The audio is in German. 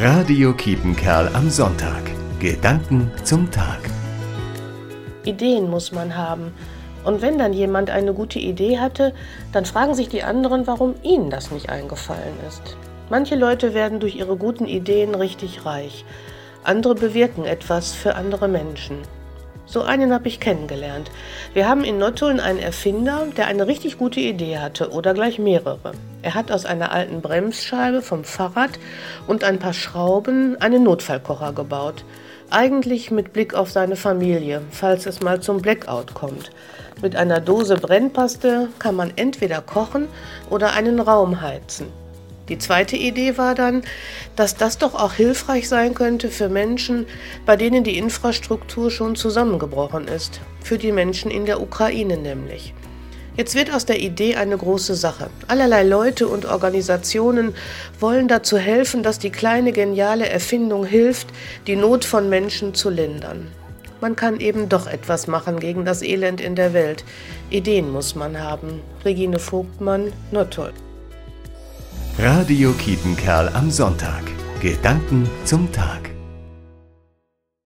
Radio Kiepenkerl am Sonntag. Gedanken zum Tag. Ideen muss man haben. Und wenn dann jemand eine gute Idee hatte, dann fragen sich die anderen, warum ihnen das nicht eingefallen ist. Manche Leute werden durch ihre guten Ideen richtig reich. Andere bewirken etwas für andere Menschen. So einen habe ich kennengelernt. Wir haben in Nottuln einen Erfinder, der eine richtig gute Idee hatte oder gleich mehrere. Er hat aus einer alten Bremsscheibe vom Fahrrad und ein paar Schrauben einen Notfallkocher gebaut. Eigentlich mit Blick auf seine Familie, falls es mal zum Blackout kommt. Mit einer Dose Brennpaste kann man entweder kochen oder einen Raum heizen. Die zweite Idee war dann, dass das doch auch hilfreich sein könnte für Menschen, bei denen die Infrastruktur schon zusammengebrochen ist, für die Menschen in der Ukraine nämlich. Jetzt wird aus der Idee eine große Sache. Allerlei Leute und Organisationen wollen dazu helfen, dass die kleine geniale Erfindung hilft, die Not von Menschen zu lindern. Man kann eben doch etwas machen gegen das Elend in der Welt. Ideen muss man haben. Regine Vogtmann, Nottol. Radio Kiepenkerl am Sonntag. Gedanken zum Tag.